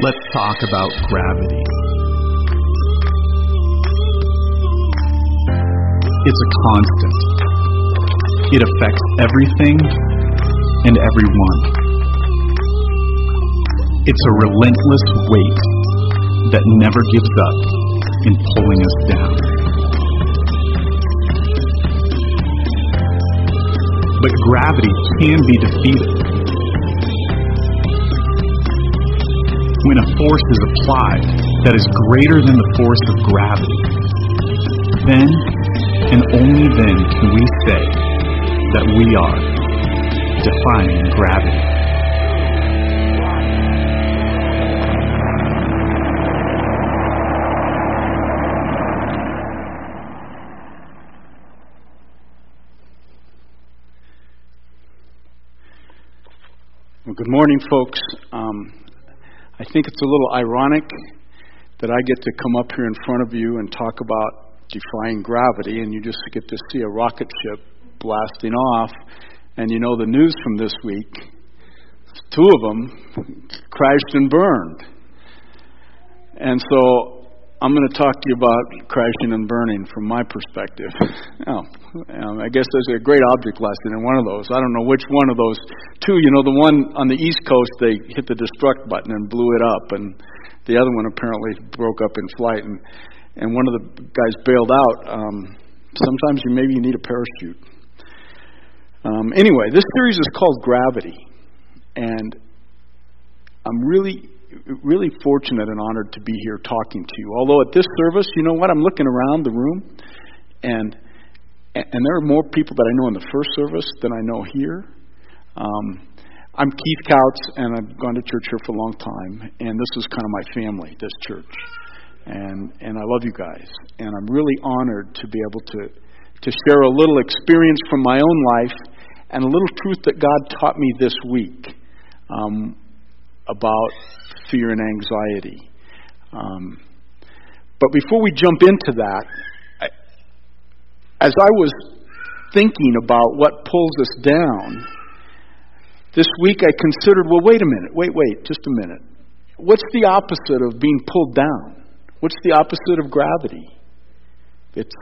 Let's talk about gravity. It's a constant. It affects everything and everyone. It's a relentless weight that never gives up in pulling us down. But gravity can be defeated. Force is applied that is greater than the force of gravity, then and only then can we say that we are defying gravity. Well, good morning, folks. Think it's a little ironic that I get to come up here in front of you and talk about defying gravity, and you just get to see a rocket ship blasting off. And you know the news from this week two of them crashed and burned. And so I'm going to talk to you about crashing and burning from my perspective. oh, um, I guess there's a great object lesson in one of those. I don't know which one of those two. You know, the one on the East Coast, they hit the destruct button and blew it up, and the other one apparently broke up in flight, and and one of the guys bailed out. Um, sometimes you maybe you need a parachute. Um, anyway, this series is called Gravity, and I'm really really fortunate and honored to be here talking to you. Although at this service, you know what? I'm looking around the room, and and there are more people that I know in the first service than I know here. Um, I'm Keith Couts, and I've gone to church here for a long time, and this is kind of my family, this church, and and I love you guys, and I'm really honored to be able to to share a little experience from my own life and a little truth that God taught me this week um, about fear and anxiety. Um, but before we jump into that, I, as I was thinking about what pulls us down, this week I considered well, wait a minute, wait, wait, just a minute. What's the opposite of being pulled down? What's the opposite of gravity? It's.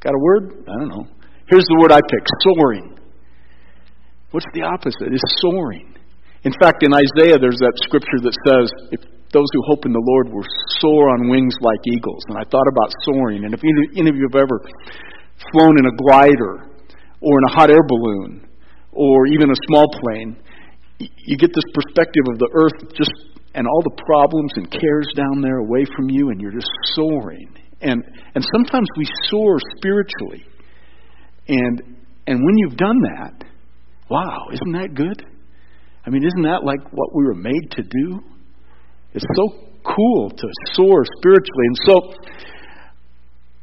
Got a word? I don't know. Here's the word I picked soaring. What's the opposite? It's soaring. In fact, in Isaiah, there's that scripture that says, if those who hope in the Lord will soar on wings like eagles. And I thought about soaring. And if any of you have ever flown in a glider or in a hot air balloon or even a small plane, you get this perspective of the earth just and all the problems and cares down there away from you, and you're just soaring. And and sometimes we soar spiritually. And and when you've done that, wow, isn't that good? I mean, isn't that like what we were made to do? It's so cool to soar spiritually. And so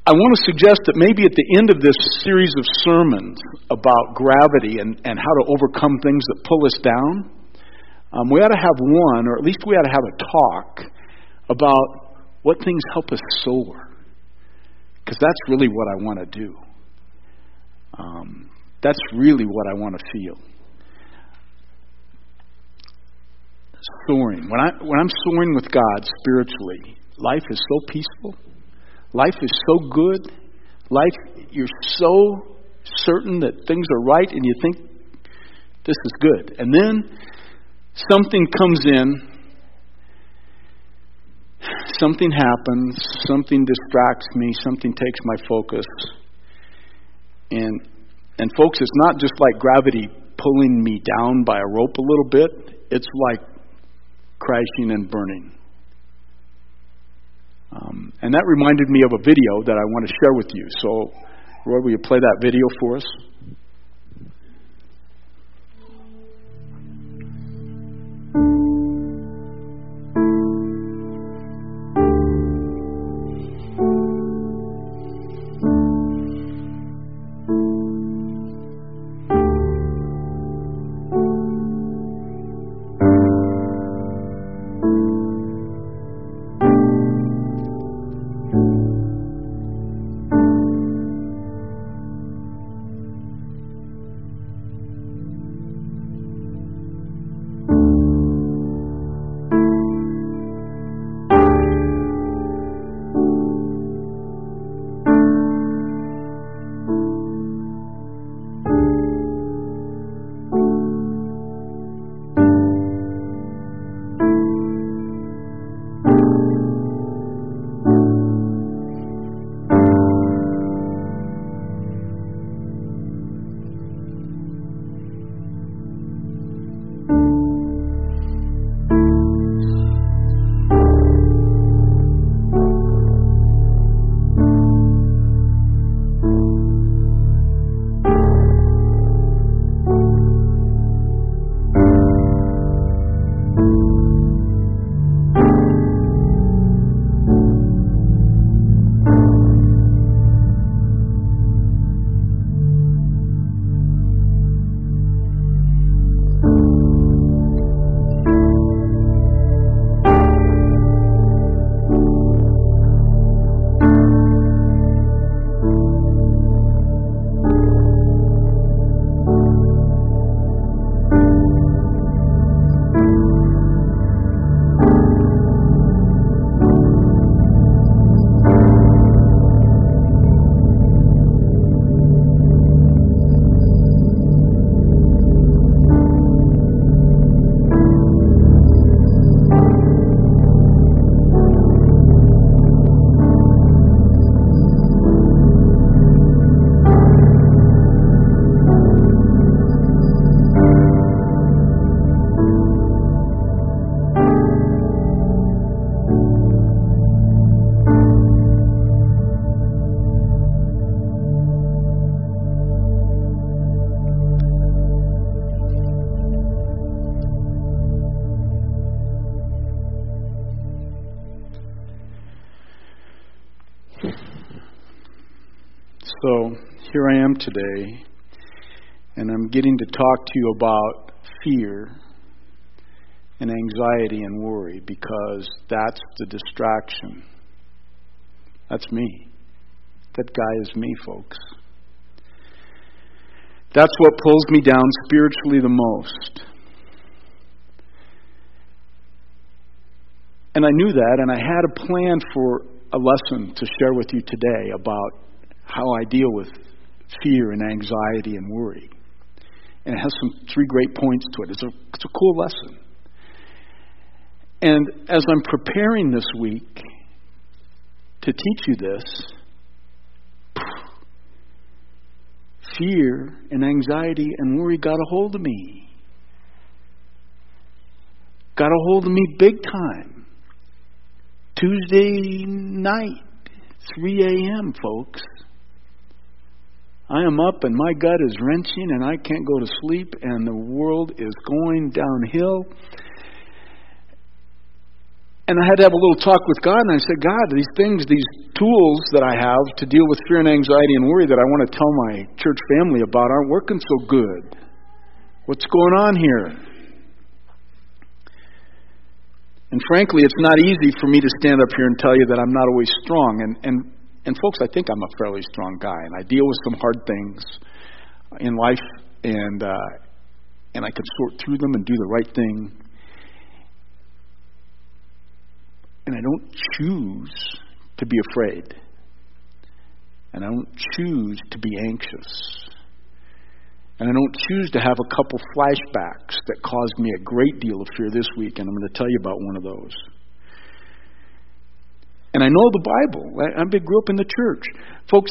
I want to suggest that maybe at the end of this series of sermons about gravity and, and how to overcome things that pull us down, um, we ought to have one, or at least we ought to have a talk about what things help us soar. Because that's really what I want to do. Um, that's really what I want to feel. Soaring. When I when I'm soaring with God spiritually, life is so peaceful. Life is so good. Life you're so certain that things are right and you think this is good. And then something comes in, something happens, something distracts me, something takes my focus. And and folks, it's not just like gravity pulling me down by a rope a little bit. It's like crashing and burning. Um, and that reminded me of a video that I want to share with you. So, Roy, will you play that video for us? Today, and I'm getting to talk to you about fear and anxiety and worry because that's the distraction. That's me. That guy is me, folks. That's what pulls me down spiritually the most. And I knew that, and I had a plan for a lesson to share with you today about how I deal with fear and anxiety and worry. And it has some three great points to it. It's a, it's a cool lesson. And as I'm preparing this week to teach you this, fear and anxiety and worry got a hold of me. Got a hold of me big time. Tuesday night, 3 a.m., folks. I am up and my gut is wrenching and I can't go to sleep and the world is going downhill. And I had to have a little talk with God, and I said, God, these things, these tools that I have to deal with fear and anxiety and worry that I want to tell my church family about aren't working so good. What's going on here? And frankly, it's not easy for me to stand up here and tell you that I'm not always strong. And, and, and folks, I think I'm a fairly strong guy, and I deal with some hard things in life, and, uh, and I can sort through them and do the right thing And I don't choose to be afraid. And I don't choose to be anxious. And I don't choose to have a couple flashbacks that caused me a great deal of fear this week, and I'm going to tell you about one of those. And I know the Bible. I, I grew up in the church. Folks,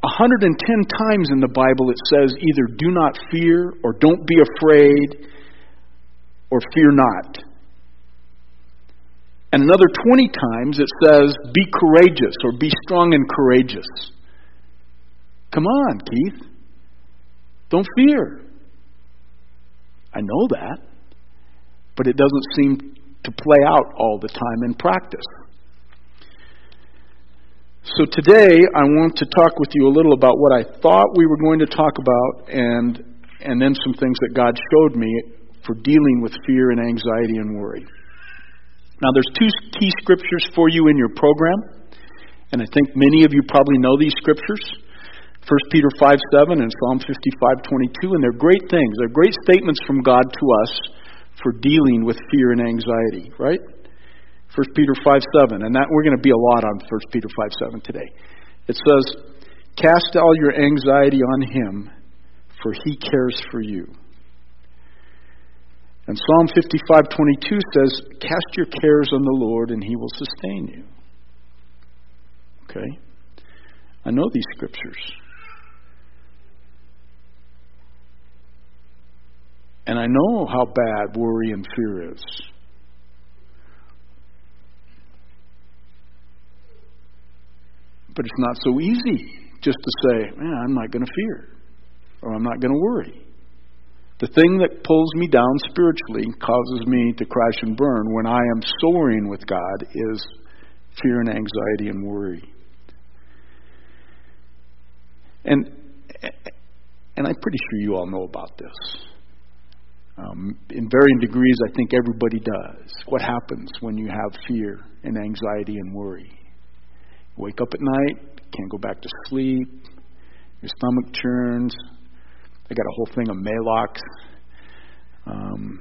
110 times in the Bible it says either do not fear, or don't be afraid, or fear not. And another 20 times it says, be courageous or be strong and courageous. Come on, Keith. Don't fear. I know that. But it doesn't seem to play out all the time in practice. So today I want to talk with you a little about what I thought we were going to talk about and and then some things that God showed me for dealing with fear and anxiety and worry. Now, there's two key scriptures for you in your program, and I think many of you probably know these scriptures. 1 Peter 5 7 and Psalm 55 22, and they're great things. They're great statements from God to us for dealing with fear and anxiety, right? 1 Peter 5 7, and that we're going to be a lot on 1 Peter 5 7 today. It says, Cast all your anxiety on him, for he cares for you. And Psalm 55:22 says, "Cast your cares on the Lord and he will sustain you." Okay? I know these scriptures. And I know how bad worry and fear is. But it's not so easy just to say, man, I'm not going to fear or I'm not going to worry. The thing that pulls me down spiritually, causes me to crash and burn when I am soaring with God, is fear and anxiety and worry. And and I'm pretty sure you all know about this. Um, in varying degrees, I think everybody does. What happens when you have fear and anxiety and worry? Wake up at night, can't go back to sleep, your stomach churns, I got a whole thing of Maalox. Um,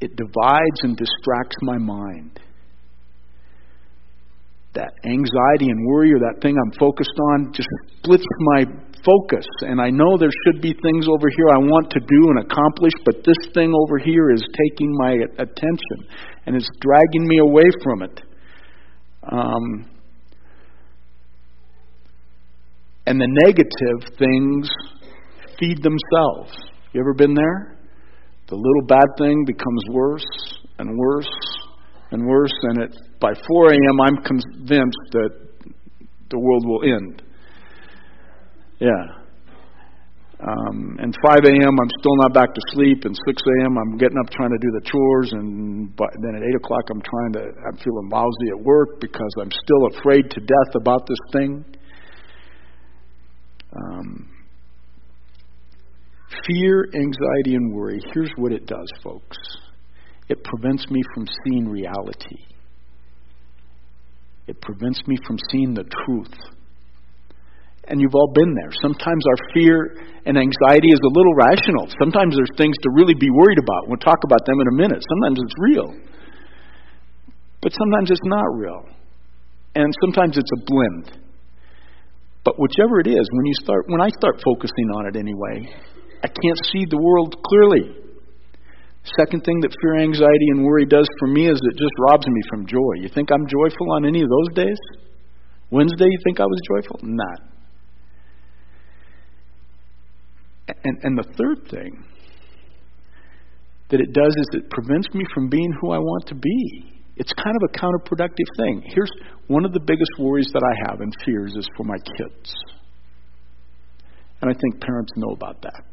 it divides and distracts my mind. That anxiety and worry or that thing I'm focused on just splits my focus. And I know there should be things over here I want to do and accomplish, but this thing over here is taking my attention and it's dragging me away from it. Um, and the negative things feed themselves. You ever been there? The little bad thing becomes worse and worse and worse, and at by 4 a.m., I'm convinced that the world will end. Yeah. Um, and 5 a.m. I'm still not back to sleep, and 6 a.m. I'm getting up trying to do the chores, and but then at 8 o'clock I'm trying to. I'm feeling lousy at work because I'm still afraid to death about this thing. Um, fear, anxiety, and worry, here's what it does, folks it prevents me from seeing reality, it prevents me from seeing the truth. And you've all been there. Sometimes our fear and anxiety is a little rational. Sometimes there's things to really be worried about. We'll talk about them in a minute. Sometimes it's real. But sometimes it's not real. And sometimes it's a blend. But whichever it is, when you start when I start focusing on it anyway, I can't see the world clearly. Second thing that fear, anxiety, and worry does for me is it just robs me from joy. You think I'm joyful on any of those days? Wednesday, you think I was joyful? Not. And, and the third thing that it does is it prevents me from being who I want to be. It's kind of a counterproductive thing. Here's one of the biggest worries that I have and fears is for my kids. And I think parents know about that.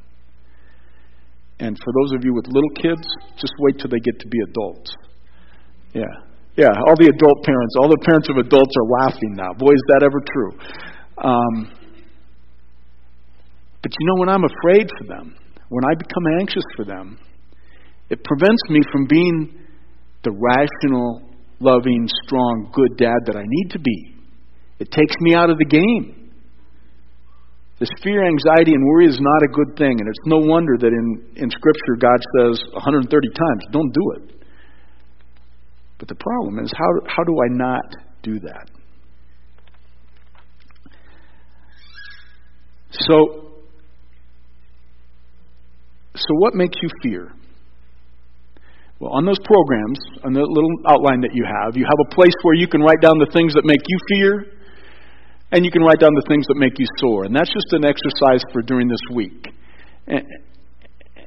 And for those of you with little kids, just wait till they get to be adults. Yeah. Yeah, all the adult parents, all the parents of adults are laughing now. Boy, is that ever true. Um, but you know, when I'm afraid for them, when I become anxious for them, it prevents me from being the rational, loving, strong, good dad that I need to be. It takes me out of the game. This fear, anxiety, and worry is not a good thing, and it's no wonder that in, in Scripture God says 130 times, don't do it. But the problem is, how, how do I not do that? So, so what makes you fear? Well, on those programs, on the little outline that you have, you have a place where you can write down the things that make you fear, and you can write down the things that make you soar. And that's just an exercise for during this week. And,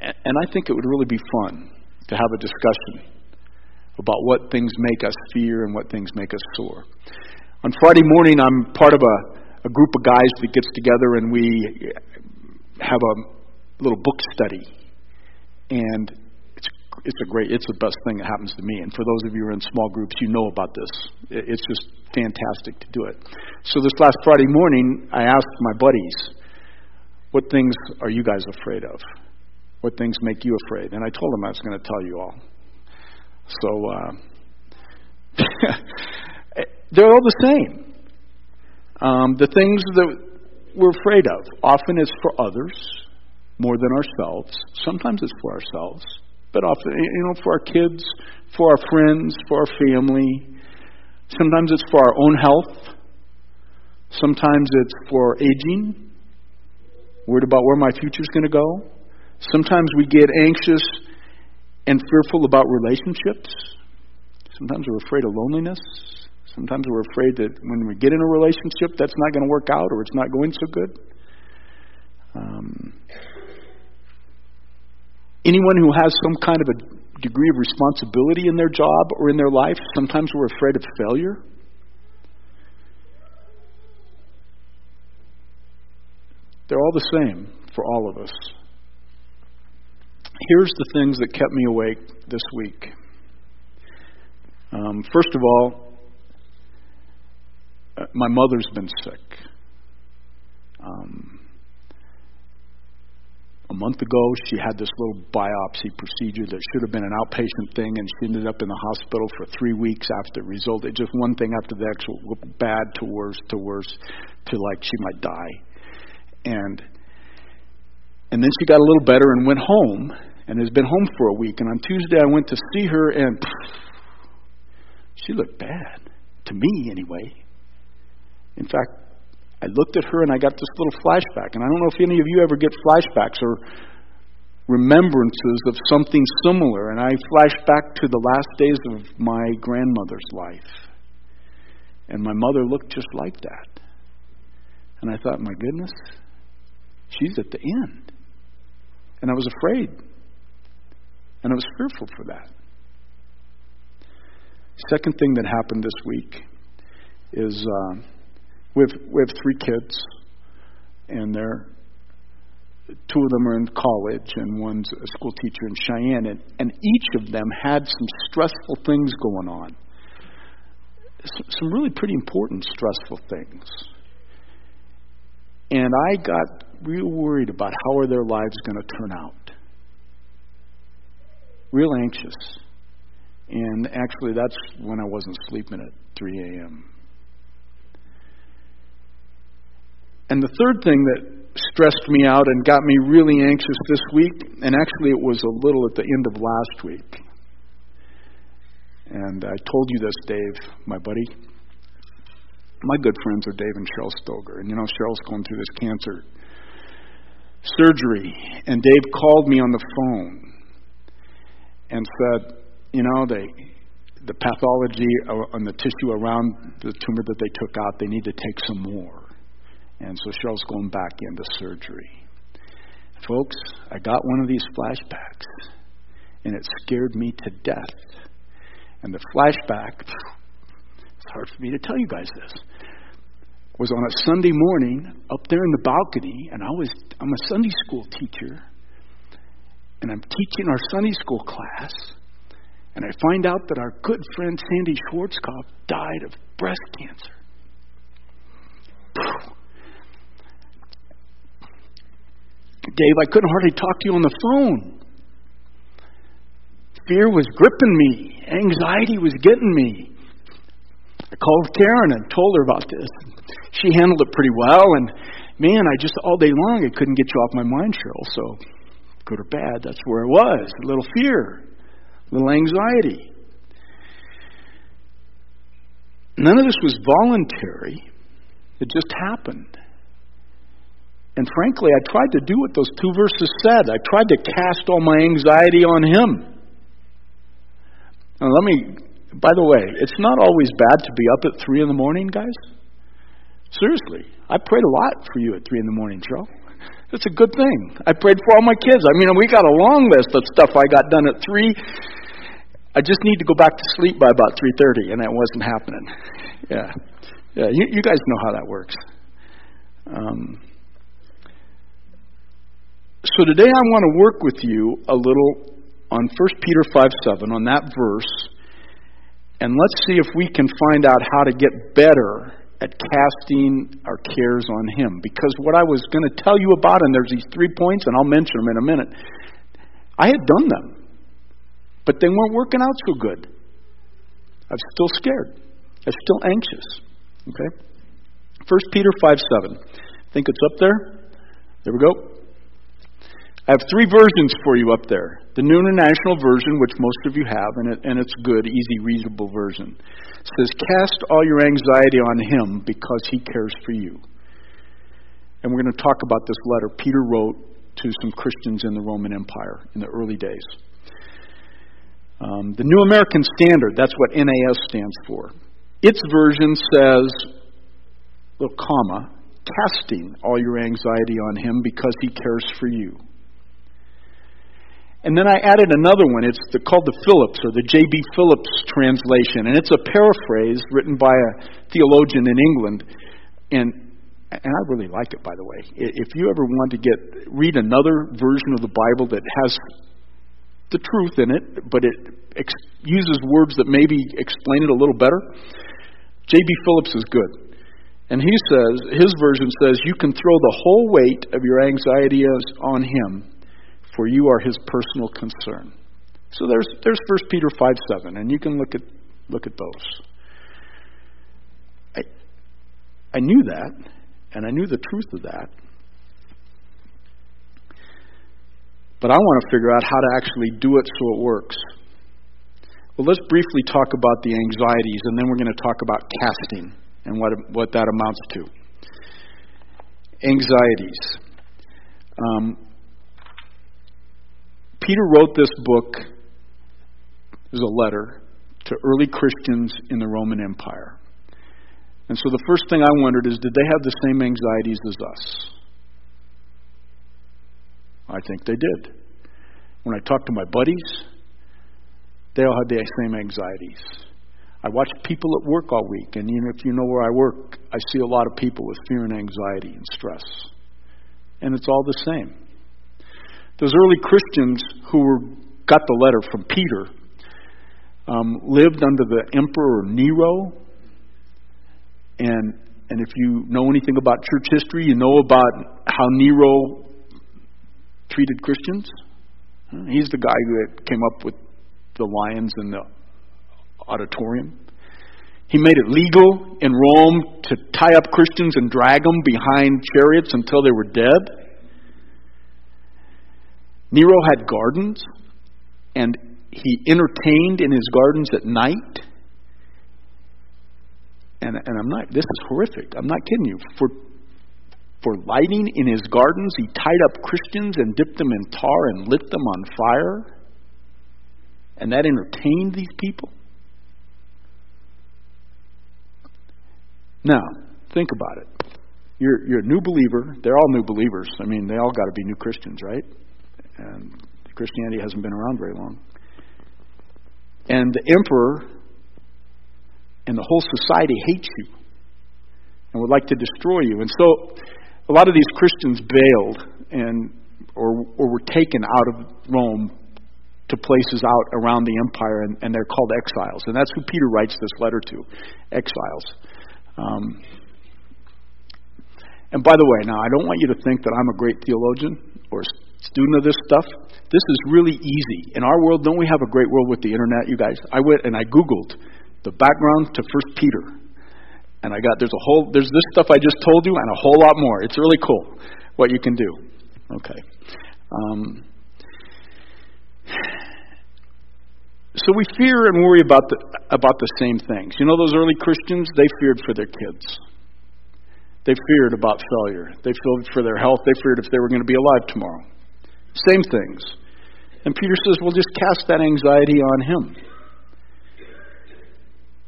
and I think it would really be fun to have a discussion about what things make us fear and what things make us soar. On Friday morning, I'm part of a, a group of guys that gets together and we have a little book study. And it's it's a great it's the best thing that happens to me. And for those of you who are in small groups, you know about this. It's just fantastic to do it. So this last Friday morning, I asked my buddies, "What things are you guys afraid of? What things make you afraid?" And I told them I was going to tell you all. So uh, they're all the same. Um, the things that we're afraid of often it's for others more than ourselves. Sometimes it's for ourselves, but often, you know, for our kids, for our friends, for our family. Sometimes it's for our own health. Sometimes it's for aging, worried about where my future's going to go. Sometimes we get anxious and fearful about relationships. Sometimes we're afraid of loneliness. Sometimes we're afraid that when we get in a relationship, that's not going to work out or it's not going so good. Um, anyone who has some kind of a degree of responsibility in their job or in their life, sometimes we're afraid of failure. They're all the same for all of us. Here's the things that kept me awake this week. Um, first of all, uh, my mother's been sick. Um, a month ago, she had this little biopsy procedure that should have been an outpatient thing, and she ended up in the hospital for three weeks after the result. it. Just one thing after the actual bad to worse to worse to like she might die. And and then she got a little better and went home and has been home for a week. And on Tuesday, I went to see her, and pff, she looked bad to me, anyway. In fact, I looked at her and I got this little flashback. And I don't know if any of you ever get flashbacks or remembrances of something similar. And I flashed back to the last days of my grandmother's life. And my mother looked just like that. And I thought, my goodness, she's at the end. And I was afraid. And I was fearful for that. Second thing that happened this week is. Uh, we have, we have three kids, and they're two of them are in college, and one's a school teacher in Cheyenne, and, and each of them had some stressful things going on. Some really pretty important stressful things. And I got real worried about how are their lives going to turn out. Real anxious. And actually, that's when I wasn't sleeping at 3 a.m. And the third thing that stressed me out and got me really anxious this week, and actually it was a little at the end of last week. And I told you this, Dave, my buddy. My good friends are Dave and Cheryl Stoger. And you know, Cheryl's going through this cancer surgery. And Dave called me on the phone and said, you know, they, the pathology uh, on the tissue around the tumor that they took out, they need to take some more. And so Cheryl's going back into surgery. Folks, I got one of these flashbacks, and it scared me to death. And the flashback, it's hard for me to tell you guys this, was on a Sunday morning up there in the balcony, and I was I'm a Sunday school teacher, and I'm teaching our Sunday school class, and I find out that our good friend Sandy Schwarzkopf died of breast cancer. Dave, I couldn't hardly talk to you on the phone. Fear was gripping me, anxiety was getting me. I called Karen and told her about this. She handled it pretty well, and man, I just all day long I couldn't get you off my mind, Cheryl. So, good or bad, that's where I was. A little fear, a little anxiety. None of this was voluntary, it just happened. And frankly, I tried to do what those two verses said. I tried to cast all my anxiety on Him. Now, let me, by the way, it's not always bad to be up at 3 in the morning, guys. Seriously. I prayed a lot for you at 3 in the morning, Joe. It's a good thing. I prayed for all my kids. I mean, we got a long list of stuff I got done at 3. I just need to go back to sleep by about 3:30 and that wasn't happening. Yeah. Yeah, you, you guys know how that works. Um, so today I want to work with you a little on 1 Peter 5 7, on that verse, and let's see if we can find out how to get better at casting our cares on Him. Because what I was going to tell you about, and there's these three points, and I'll mention them in a minute, I had done them, but they weren't working out so good. I'm still scared. I'm still anxious. Okay? 1 Peter 5 7. Think it's up there? There we go. I have three versions for you up there. The New International Version, which most of you have, and, it, and it's good, easy, readable version, It says, Cast all your anxiety on Him because He cares for you. And we're going to talk about this letter Peter wrote to some Christians in the Roman Empire in the early days. Um, the New American Standard, that's what NAS stands for. Its version says, little comma, casting all your anxiety on Him because He cares for you. And then I added another one. It's the, called the Phillips or the J.B. Phillips translation, and it's a paraphrase written by a theologian in England. And and I really like it, by the way. If you ever want to get read another version of the Bible that has the truth in it, but it ex- uses words that maybe explain it a little better, J.B. Phillips is good. And he says, his version says, you can throw the whole weight of your anxiety on him for you are his personal concern. So there's there's 1 Peter 5 7, and you can look at look at those. I I knew that, and I knew the truth of that. But I want to figure out how to actually do it so it works. Well, let's briefly talk about the anxieties, and then we're going to talk about casting and what, what that amounts to. Anxieties. Um, Peter wrote this book as a letter to early Christians in the Roman Empire. And so the first thing I wondered is did they have the same anxieties as us? I think they did. When I talked to my buddies, they all had the same anxieties. I watch people at work all week, and even if you know where I work, I see a lot of people with fear and anxiety and stress. And it's all the same. Those early Christians who were, got the letter from Peter um, lived under the Emperor Nero, and And if you know anything about church history, you know about how Nero treated Christians. He's the guy that came up with the lions in the auditorium. He made it legal in Rome to tie up Christians and drag them behind chariots until they were dead. Nero had gardens, and he entertained in his gardens at night. And, and I'm not, this is horrific. I'm not kidding you. For, for lighting in his gardens, he tied up Christians and dipped them in tar and lit them on fire. And that entertained these people. Now, think about it. You're, you're a new believer. They're all new believers. I mean, they all got to be new Christians, right? And Christianity hasn't been around very long. And the emperor and the whole society hates you and would like to destroy you. And so a lot of these Christians bailed and or, or were taken out of Rome to places out around the empire, and, and they're called exiles. And that's who Peter writes this letter to exiles. Um, and by the way, now I don't want you to think that I'm a great theologian or student of this stuff. This is really easy. In our world, don't we have a great world with the internet, you guys? I went and I Googled the background to First Peter. And I got there's a whole there's this stuff I just told you and a whole lot more. It's really cool what you can do. Okay. Um, so we fear and worry about the about the same things. You know those early Christians, they feared for their kids. They feared about failure. They feared for their health. They feared if they were going to be alive tomorrow. Same things. And Peter says, well, just cast that anxiety on him.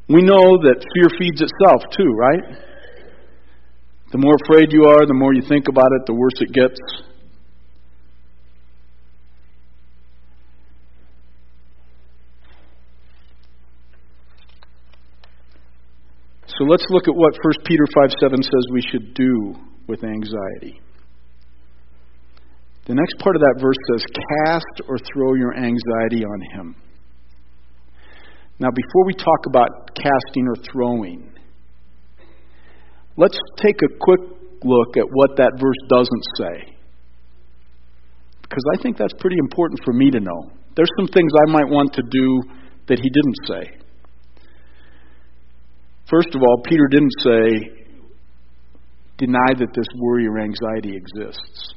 We know that fear feeds itself, too, right? The more afraid you are, the more you think about it, the worse it gets. So let's look at what 1 Peter 5 7 says we should do with anxiety. The next part of that verse says, Cast or throw your anxiety on him. Now, before we talk about casting or throwing, let's take a quick look at what that verse doesn't say. Because I think that's pretty important for me to know. There's some things I might want to do that he didn't say. First of all, Peter didn't say, deny that this worry or anxiety exists.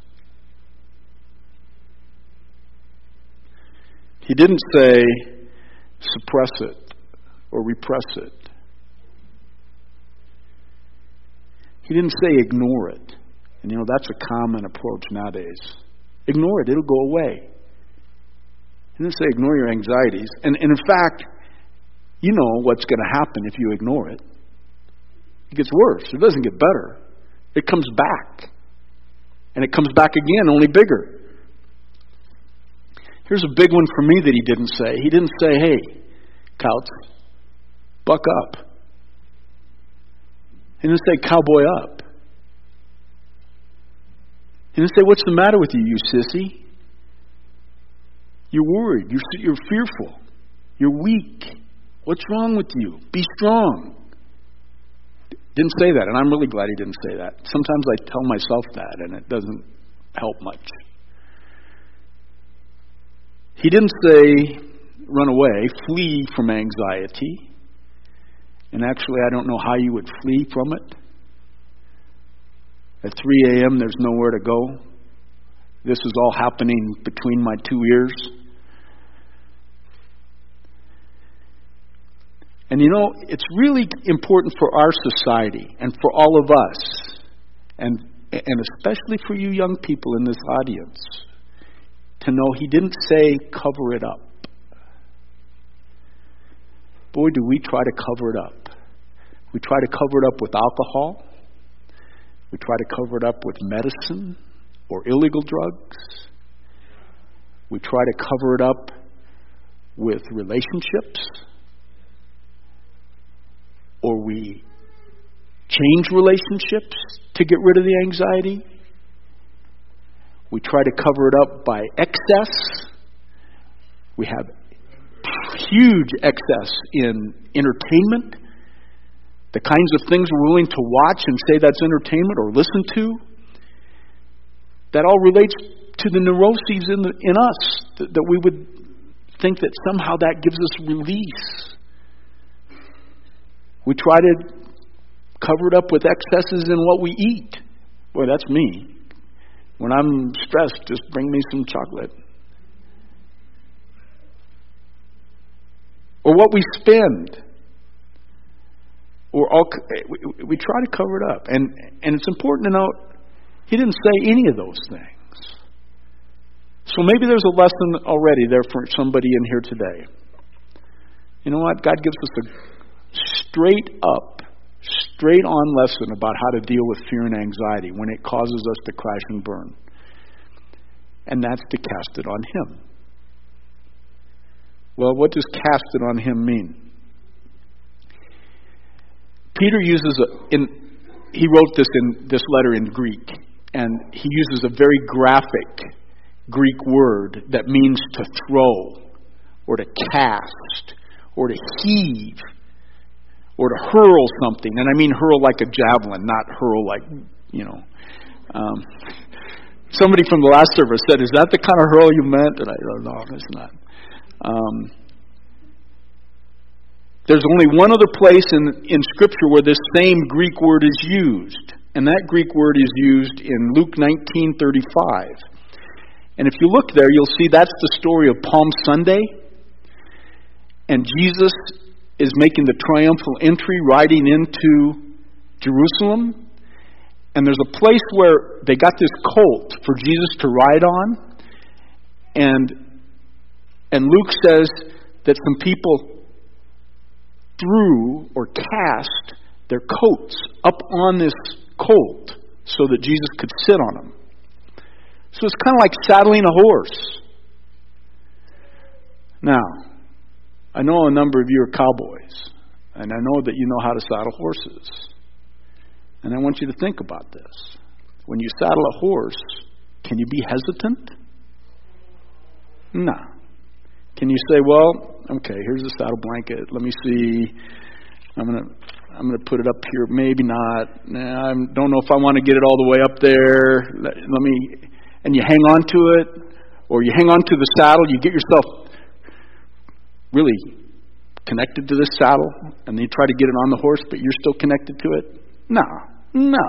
He didn't say suppress it or repress it. He didn't say ignore it. And you know, that's a common approach nowadays. Ignore it, it'll go away. He didn't say ignore your anxieties. And, and in fact, you know what's going to happen if you ignore it. It gets worse. It doesn't get better. It comes back. And it comes back again, only bigger. Here's a big one for me that he didn't say. He didn't say, hey, Couch, buck up. He didn't say, cowboy up. He didn't say, what's the matter with you, you sissy? You're worried. You're, you're fearful. You're weak. What's wrong with you? Be strong. Didn't say that, and I'm really glad he didn't say that. Sometimes I tell myself that, and it doesn't help much. He didn't say, run away, flee from anxiety. And actually, I don't know how you would flee from it. At 3 a.m., there's nowhere to go. This is all happening between my two ears. And you know, it's really important for our society and for all of us, and, and especially for you young people in this audience, to know He didn't say cover it up. Boy, do we try to cover it up. We try to cover it up with alcohol. We try to cover it up with medicine or illegal drugs. We try to cover it up with relationships. Or we change relationships to get rid of the anxiety. We try to cover it up by excess. We have huge excess in entertainment. the kinds of things we're willing to watch and say that's entertainment or listen to, that all relates to the neuroses in, the, in us, that, that we would think that somehow that gives us release. We try to cover it up with excesses in what we eat. Boy, that's me. When I'm stressed, just bring me some chocolate. Or what we spend. Or all, we, we try to cover it up. And, and it's important to note, he didn't say any of those things. So maybe there's a lesson already there for somebody in here today. You know what? God gives us a straight up, straight on lesson about how to deal with fear and anxiety when it causes us to crash and burn. And that's to cast it on Him. Well, what does cast it on Him mean? Peter uses a, in he wrote this in this letter in Greek, and he uses a very graphic Greek word that means to throw, or to cast, or to heave, or to hurl something. And I mean hurl like a javelin, not hurl like, you know. Um, somebody from the last service said, Is that the kind of hurl you meant? And I don't know, it's not. Um, there's only one other place in, in Scripture where this same Greek word is used, and that Greek word is used in Luke 19:35. And if you look there, you'll see that's the story of Palm Sunday, and Jesus is making the triumphal entry, riding into Jerusalem, and there's a place where they got this colt for Jesus to ride on, and and Luke says that some people threw or cast their coats up on this colt so that Jesus could sit on them. So it's kind of like saddling a horse. Now, I know a number of you are cowboys, and I know that you know how to saddle horses. And I want you to think about this. When you saddle a horse, can you be hesitant? No. Can you say, well, okay, here's the saddle blanket. Let me see. I'm gonna I'm gonna put it up here. Maybe not. Nah, I don't know if I want to get it all the way up there. Let, let me. And you hang on to it, or you hang on to the saddle. You get yourself really connected to this saddle, and then you try to get it on the horse, but you're still connected to it. No, no.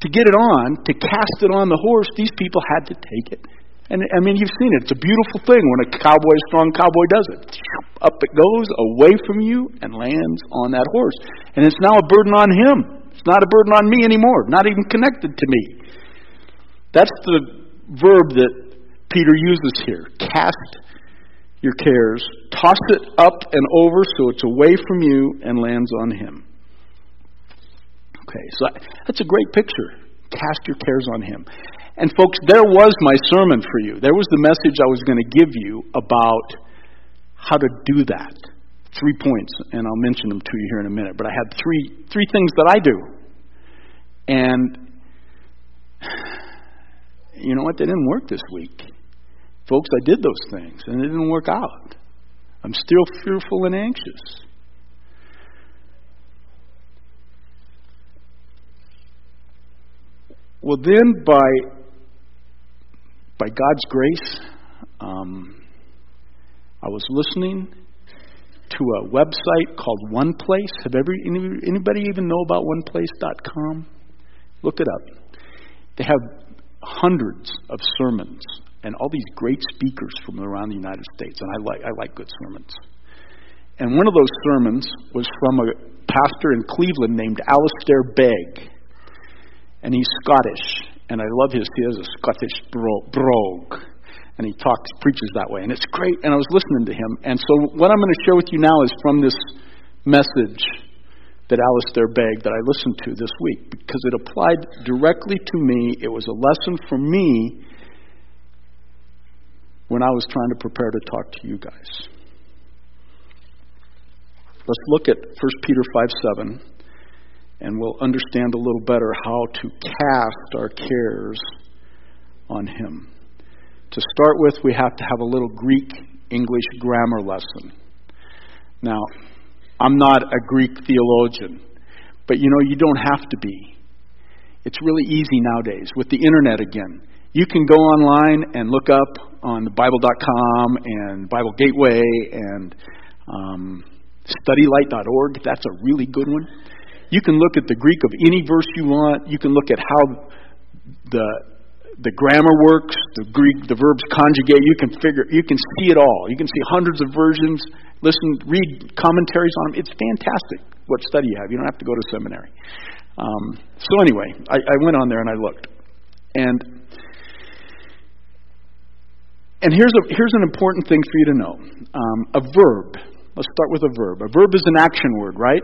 To get it on, to cast it on the horse, these people had to take it and I mean, you've seen it. It's a beautiful thing when a cowboy, a strong cowboy, does it. Up it goes, away from you, and lands on that horse. And it's now a burden on him. It's not a burden on me anymore, not even connected to me. That's the verb that Peter uses here cast your cares, toss it up and over so it's away from you and lands on him. Okay, so that's a great picture. Cast your cares on him. And, folks, there was my sermon for you. There was the message I was going to give you about how to do that. Three points, and I'll mention them to you here in a minute. But I had three, three things that I do. And you know what? They didn't work this week. Folks, I did those things, and it didn't work out. I'm still fearful and anxious. Well, then, by by God's grace, um, I was listening to a website called One Place. Have ever anybody even know about OnePlace.com? Look it up. They have hundreds of sermons and all these great speakers from around the United States, and I like I like good sermons. And one of those sermons was from a pastor in Cleveland named Alistair Begg, and he's Scottish and I love his. He has a Scottish brogue, and he talks, preaches that way, and it's great. And I was listening to him, and so what I'm going to share with you now is from this message that Alistair Begg that I listened to this week because it applied directly to me. It was a lesson for me when I was trying to prepare to talk to you guys. Let's look at 1 Peter 5 7 and we'll understand a little better how to cast our cares on Him. To start with, we have to have a little Greek English grammar lesson. Now, I'm not a Greek theologian, but you know, you don't have to be. It's really easy nowadays with the internet again. You can go online and look up on the Bible.com and Bible Gateway and um, StudyLight.org. That's a really good one. You can look at the Greek of any verse you want. You can look at how the the grammar works, the Greek, the verbs conjugate. You can figure, you can see it all. You can see hundreds of versions. Listen, read commentaries on them. It's fantastic. What study you have? You don't have to go to seminary. Um, so anyway, I, I went on there and I looked, and and here's a here's an important thing for you to know. Um, a verb. Let's start with a verb. A verb is an action word, right?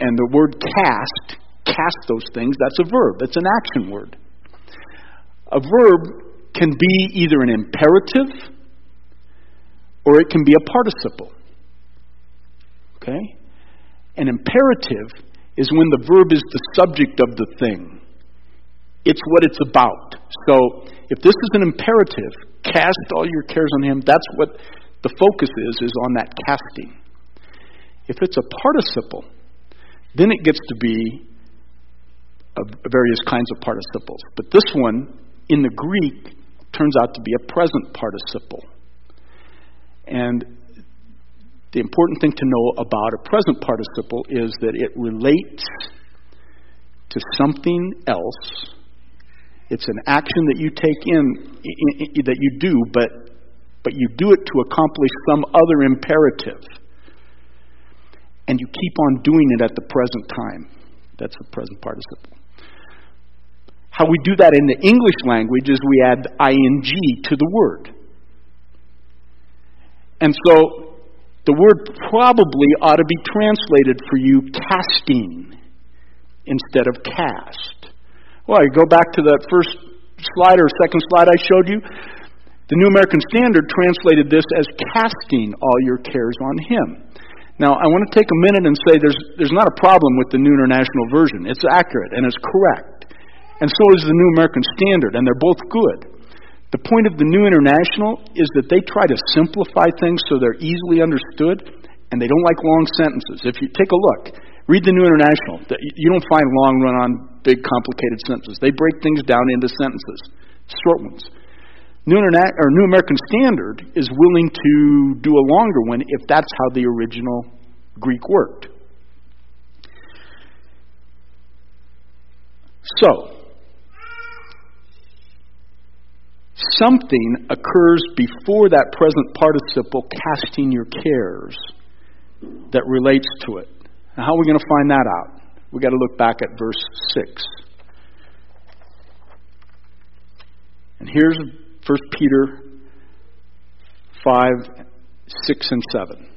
And the word cast, cast those things. That's a verb. It's an action word. A verb can be either an imperative or it can be a participle. Okay? An imperative is when the verb is the subject of the thing. It's what it's about. So, if this is an imperative, cast all your cares on him, that's what the focus is, is on that casting. If it's a participle, then it gets to be various kinds of participles. But this one in the Greek turns out to be a present participle. And the important thing to know about a present participle is that it relates to something else. It's an action that you take in, that you do, but but you do it to accomplish some other imperative. And you keep on doing it at the present time. That's the present participle. How we do that in the English language is we add ing to the word. And so the word probably ought to be translated for you casting instead of cast. Well, you go back to that first slide or second slide I showed you. The New American Standard translated this as casting all your cares on Him. Now, I want to take a minute and say there's, there's not a problem with the New International Version. It's accurate and it's correct. And so is the New American Standard, and they're both good. The point of the New International is that they try to simplify things so they're easily understood, and they don't like long sentences. If you take a look, read the New International. You don't find long run on big, complicated sentences. They break things down into sentences, short ones. New, Interna- or New American Standard is willing to do a longer one if that's how the original Greek worked. So, Something occurs before that present participle, casting your cares, that relates to it. Now, how are we going to find that out? We've got to look back at verse 6. And here's 1 Peter 5, 6, and 7.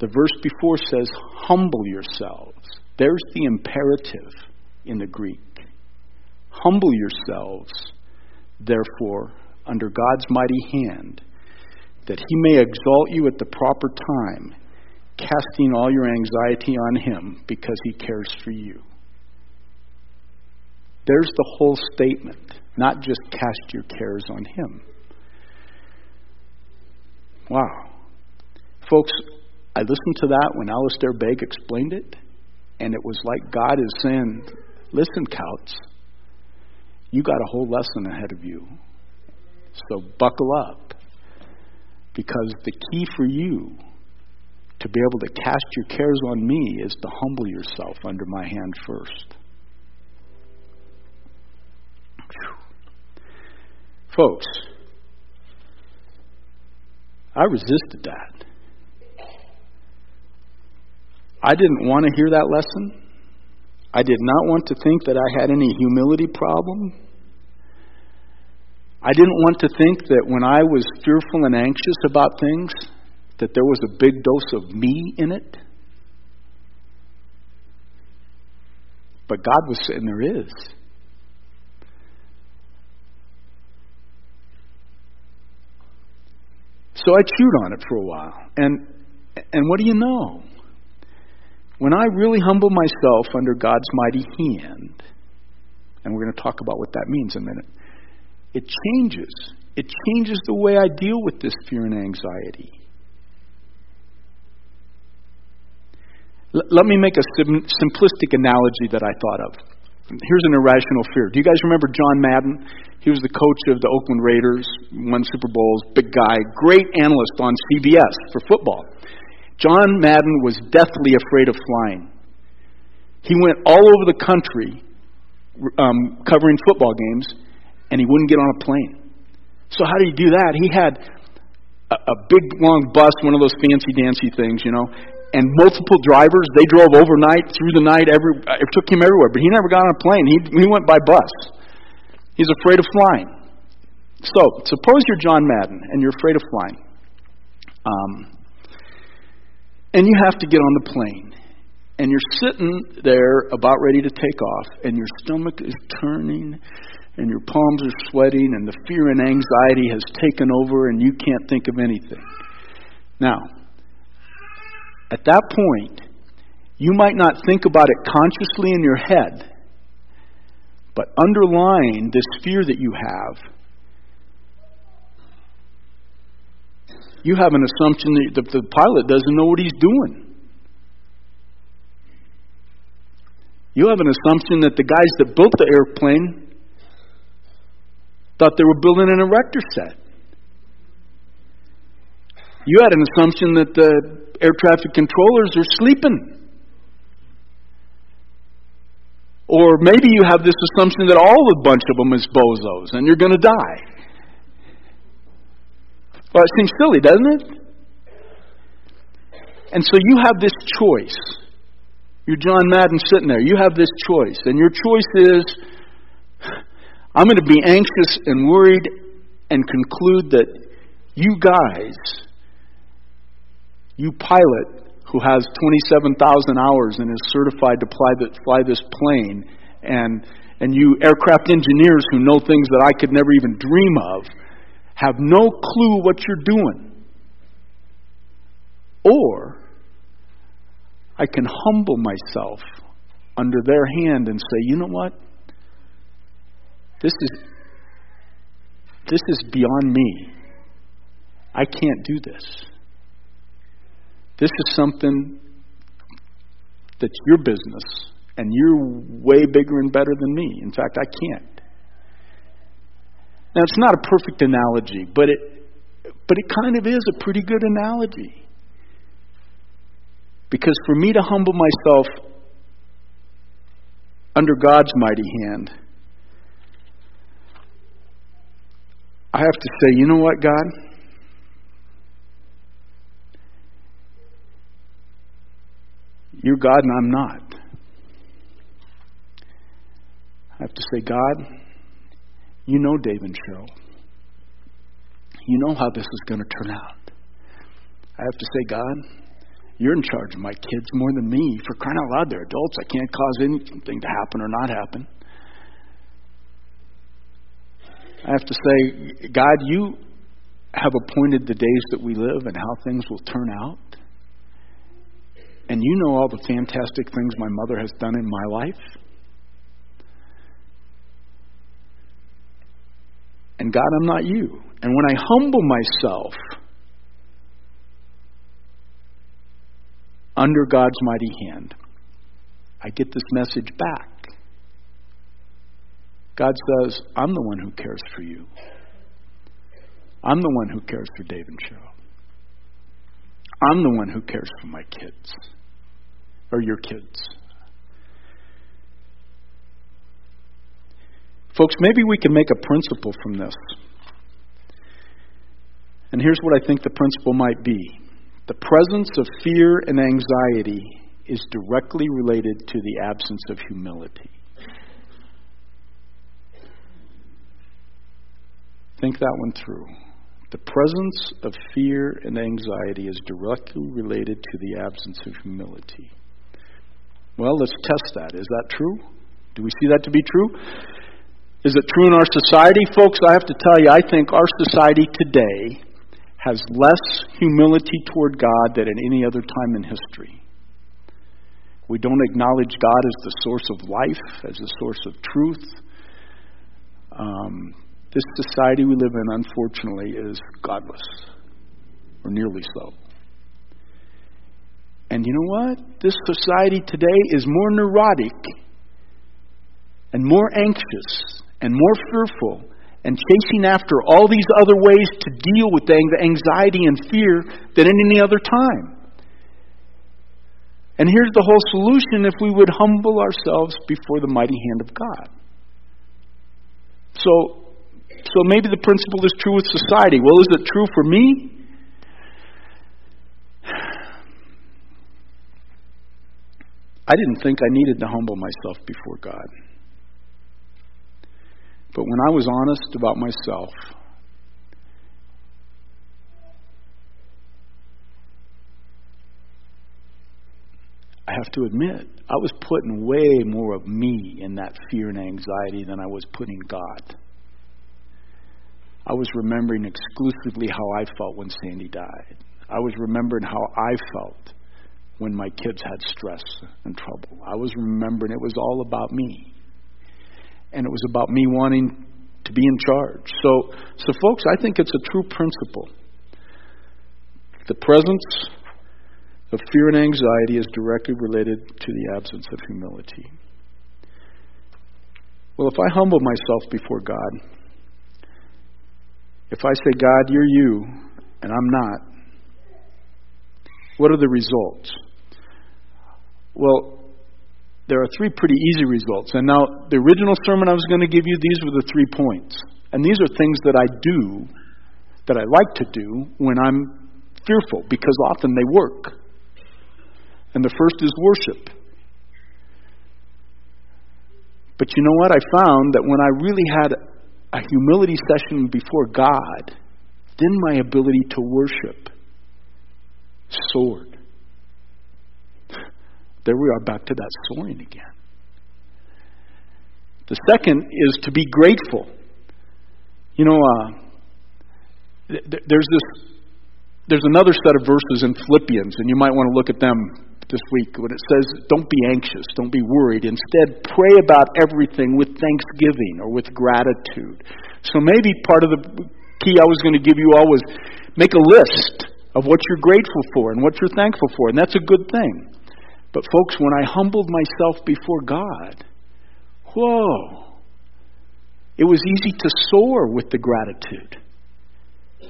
The verse before says, Humble yourselves. There's the imperative in the Greek. Humble yourselves therefore, under God's mighty hand, that he may exalt you at the proper time, casting all your anxiety on him because he cares for you. There's the whole statement, not just cast your cares on him. Wow. Folks, I listened to that when Alistair Begg explained it, and it was like God is saying, Listen, Couts, you got a whole lesson ahead of you. So buckle up. Because the key for you to be able to cast your cares on me is to humble yourself under my hand first. Whew. Folks, I resisted that. I didn't want to hear that lesson. I did not want to think that I had any humility problem. I didn't want to think that when I was fearful and anxious about things, that there was a big dose of me in it. But God was saying there is. So I chewed on it for a while. And and what do you know? When I really humble myself under God's mighty hand, and we're going to talk about what that means in a minute, it changes. It changes the way I deal with this fear and anxiety. L- let me make a sim- simplistic analogy that I thought of. Here's an irrational fear. Do you guys remember John Madden? He was the coach of the Oakland Raiders, won Super Bowls, big guy, great analyst on CBS for football. John Madden was deathly afraid of flying. He went all over the country um, covering football games, and he wouldn't get on a plane. So how did he do that? He had a, a big long bus, one of those fancy dancy things, you know, and multiple drivers. They drove overnight, through the night. Every it took him everywhere, but he never got on a plane. He he went by bus. He's afraid of flying. So suppose you're John Madden and you're afraid of flying, um, and you have to get on the plane, and you're sitting there about ready to take off, and your stomach is turning. And your palms are sweating, and the fear and anxiety has taken over, and you can't think of anything. Now, at that point, you might not think about it consciously in your head, but underlying this fear that you have, you have an assumption that the pilot doesn't know what he's doing. You have an assumption that the guys that built the airplane thought they were building an erector set. You had an assumption that the air traffic controllers are sleeping. Or maybe you have this assumption that all a bunch of them is bozos and you're going to die. Well, it seems silly, doesn't it? And so you have this choice. You're John Madden sitting there. You have this choice. And your choice is I'm going to be anxious and worried and conclude that you guys you pilot who has 27,000 hours and is certified to fly, the, fly this plane, and, and you aircraft engineers who know things that I could never even dream of, have no clue what you're doing. Or I can humble myself under their hand and say, you know what? This is this is beyond me. I can't do this. This is something that's your business, and you're way bigger and better than me. In fact, I can't. Now, it's not a perfect analogy, but it, but it kind of is a pretty good analogy. Because for me to humble myself under God's mighty hand, I have to say, you know what, God? You're God and I'm not. I have to say, God, you know Dave and Cheryl. You know how this is going to turn out. I have to say, God, you're in charge of my kids more than me. For crying out loud, they're adults. I can't cause anything to happen or not happen. I have to say, God, you have appointed the days that we live and how things will turn out. And you know all the fantastic things my mother has done in my life. And God, I'm not you. And when I humble myself under God's mighty hand, I get this message back. God says, I'm the one who cares for you. I'm the one who cares for Dave and Cheryl. I'm the one who cares for my kids or your kids. Folks, maybe we can make a principle from this. And here's what I think the principle might be the presence of fear and anxiety is directly related to the absence of humility. Think that one through. The presence of fear and anxiety is directly related to the absence of humility. Well, let's test that. Is that true? Do we see that to be true? Is it true in our society? Folks, I have to tell you, I think our society today has less humility toward God than at any other time in history. We don't acknowledge God as the source of life, as the source of truth. Um, this society we live in, unfortunately, is godless, or nearly so. And you know what? This society today is more neurotic and more anxious and more fearful and chasing after all these other ways to deal with the anxiety and fear than at any other time. And here's the whole solution if we would humble ourselves before the mighty hand of God. So, so maybe the principle is true with society. Well, is it true for me? I didn't think I needed to humble myself before God. But when I was honest about myself, I have to admit, I was putting way more of me in that fear and anxiety than I was putting God. I was remembering exclusively how I felt when Sandy died. I was remembering how I felt when my kids had stress and trouble. I was remembering it was all about me. And it was about me wanting to be in charge. So, so folks, I think it's a true principle. The presence of fear and anxiety is directly related to the absence of humility. Well, if I humble myself before God, if I say, God, you're you, and I'm not, what are the results? Well, there are three pretty easy results. And now, the original sermon I was going to give you, these were the three points. And these are things that I do, that I like to do when I'm fearful, because often they work. And the first is worship. But you know what? I found that when I really had a humility session before God, then my ability to worship soared. There we are back to that soaring again. The second is to be grateful. You know, uh, th- there's this, there's another set of verses in Philippians, and you might want to look at them this week when it says, Don't be anxious, don't be worried. Instead, pray about everything with thanksgiving or with gratitude. So maybe part of the key I was going to give you all was make a list of what you're grateful for and what you're thankful for, and that's a good thing. But, folks, when I humbled myself before God, whoa, it was easy to soar with the gratitude.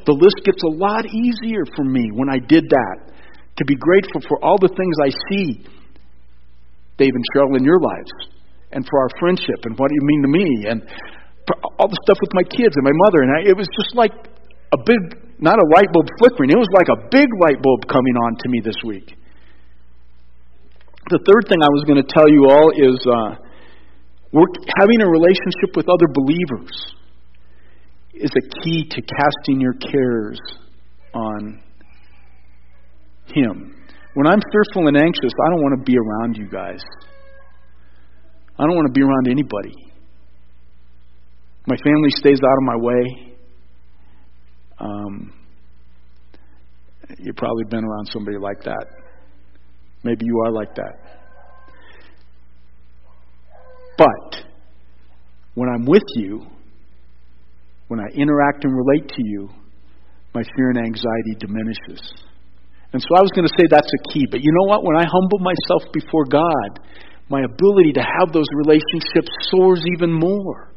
The list gets a lot easier for me when I did that to be grateful for all the things I see, Dave and Cheryl, in your lives, and for our friendship, and what you mean to me, and all the stuff with my kids and my mother. And I, it was just like a big, not a light bulb flickering, it was like a big light bulb coming on to me this week. The third thing I was going to tell you all is uh, work, having a relationship with other believers is a key to casting your cares on him. When I'm fearful and anxious, I don't want to be around you guys. I don't want to be around anybody. My family stays out of my way. Um, you've probably been around somebody like that. Maybe you are like that. But when I'm with you, when I interact and relate to you, my fear and anxiety diminishes. And so I was going to say that's a key. But you know what? When I humble myself before God, my ability to have those relationships soars even more.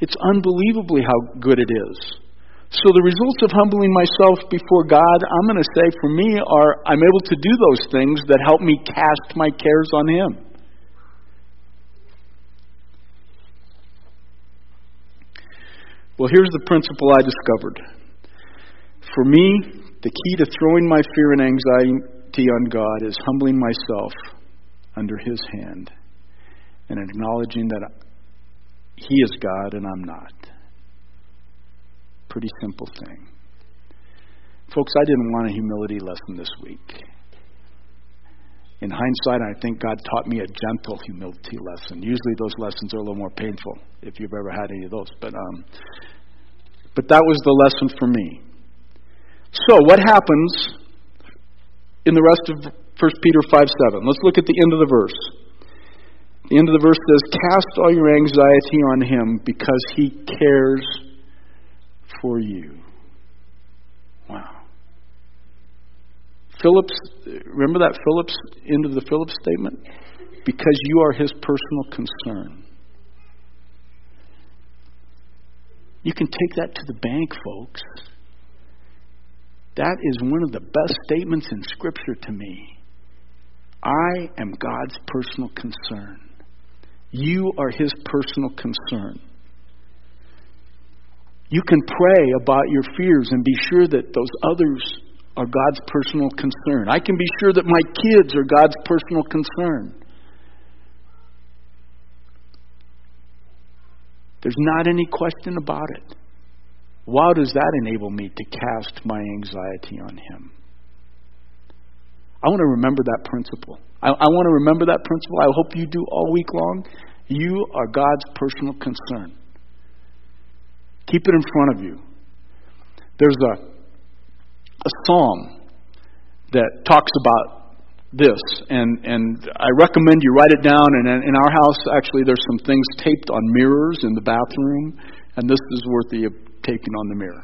It's unbelievably how good it is. So the results of humbling myself before God, I'm going to say for me are I'm able to do those things that help me cast my cares on Him. Well, here's the principle I discovered. For me, the key to throwing my fear and anxiety on God is humbling myself under His hand and acknowledging that He is God and I'm not. Pretty simple thing. Folks, I didn't want a humility lesson this week. In hindsight, I think God taught me a gentle humility lesson. Usually, those lessons are a little more painful if you've ever had any of those. But, um, but that was the lesson for me. So, what happens in the rest of 1 Peter 5 7? Let's look at the end of the verse. The end of the verse says, Cast all your anxiety on him because he cares for you. Wow. Phillips, remember that Phillips, end of the Phillips statement? Because you are his personal concern. You can take that to the bank, folks. That is one of the best statements in Scripture to me. I am God's personal concern. You are His personal concern. You can pray about your fears and be sure that those others are God's personal concern. I can be sure that my kids are God's personal concern. There's not any question about it. Why does that enable me to cast my anxiety on Him? I want to remember that principle. I, I want to remember that principle. I hope you do all week long. You are God's personal concern. Keep it in front of you. There's a, a psalm that talks about this, and, and I recommend you write it down. And in our house, actually, there's some things taped on mirrors in the bathroom, and this is worthy of taking on the mirror.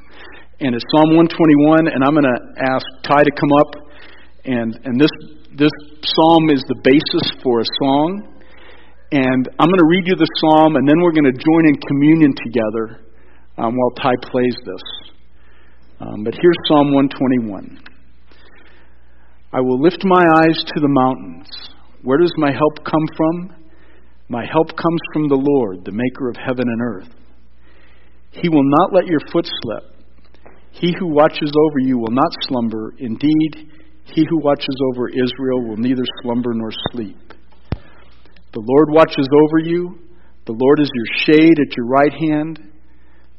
And it's Psalm 121, and I'm going to ask Ty to come up. And, and this, this psalm is the basis for a song. And I'm going to read you the psalm, and then we're going to join in communion together um, while Ty plays this. Um, but here's Psalm 121 I will lift my eyes to the mountains. Where does my help come from? My help comes from the Lord, the maker of heaven and earth. He will not let your foot slip. He who watches over you will not slumber. Indeed, he who watches over Israel will neither slumber nor sleep. The Lord watches over you. The Lord is your shade at your right hand.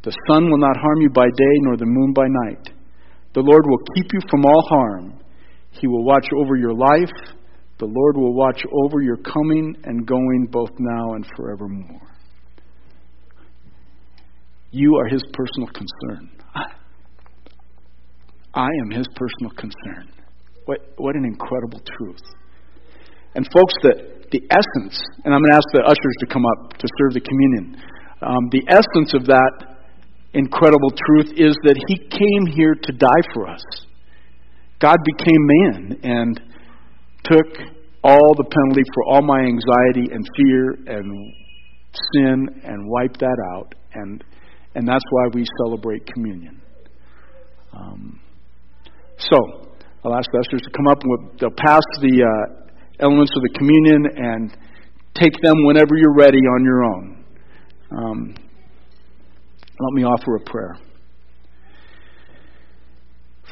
The sun will not harm you by day, nor the moon by night. The Lord will keep you from all harm. He will watch over your life. The Lord will watch over your coming and going both now and forevermore. You are his personal concern. I am his personal concern. What, what an incredible truth. And, folks, the, the essence, and I'm going to ask the ushers to come up to serve the communion. Um, the essence of that incredible truth is that he came here to die for us. God became man and took all the penalty for all my anxiety and fear and sin and wiped that out. And and that's why we celebrate communion. Um, so, I'll ask the ushers to come up and they'll pass the uh, elements of the communion and take them whenever you're ready on your own. Um, let me offer a prayer.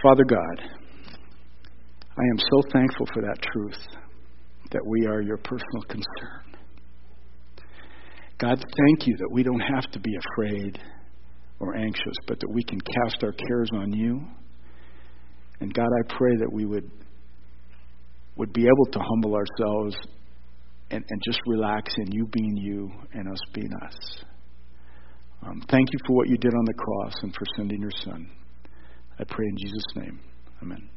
Father God, I am so thankful for that truth that we are your personal concern. God, thank you that we don't have to be afraid or anxious, but that we can cast our cares on you. And God, I pray that we would would be able to humble ourselves and, and just relax in you being you and us being us. Um, thank you for what you did on the cross and for sending your son. I pray in Jesus' name. Amen.